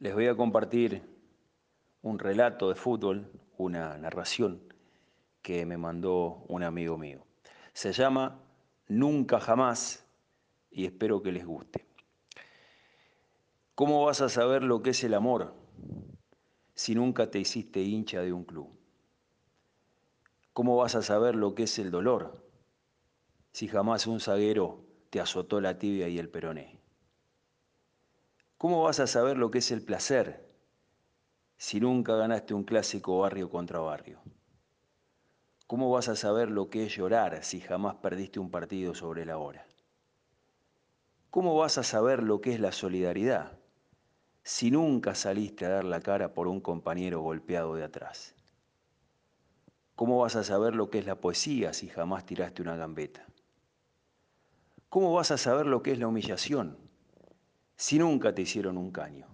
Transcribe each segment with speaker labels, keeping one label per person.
Speaker 1: Les voy a compartir un relato de fútbol, una narración que me mandó un amigo mío. Se llama Nunca Jamás y espero que les guste. ¿Cómo vas a saber lo que es el amor si nunca te hiciste hincha de un club? ¿Cómo vas a saber lo que es el dolor si jamás un zaguero te azotó la tibia y el peroné? ¿Cómo vas a saber lo que es el placer si nunca ganaste un clásico barrio contra barrio? ¿Cómo vas a saber lo que es llorar si jamás perdiste un partido sobre la hora? ¿Cómo vas a saber lo que es la solidaridad si nunca saliste a dar la cara por un compañero golpeado de atrás? ¿Cómo vas a saber lo que es la poesía si jamás tiraste una gambeta? ¿Cómo vas a saber lo que es la humillación si nunca te hicieron un caño?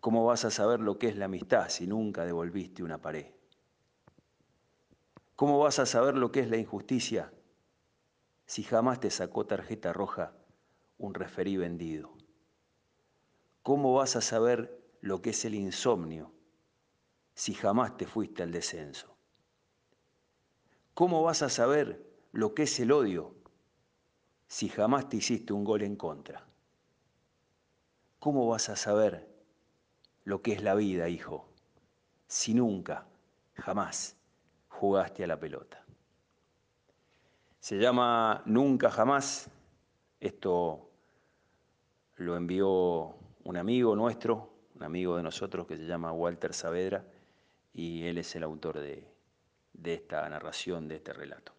Speaker 1: ¿Cómo vas a saber lo que es la amistad si nunca devolviste una pared? ¿Cómo vas a saber lo que es la injusticia si jamás te sacó tarjeta roja un referí vendido? ¿Cómo vas a saber lo que es el insomnio si jamás te fuiste al descenso? ¿Cómo vas a saber lo que es el odio si jamás te hiciste un gol en contra? ¿Cómo vas a saber lo que es la vida, hijo, si nunca, jamás jugaste a la pelota? Se llama Nunca Jamás. Esto lo envió un amigo nuestro, un amigo de nosotros que se llama Walter Saavedra, y él es el autor de, de esta narración, de este relato.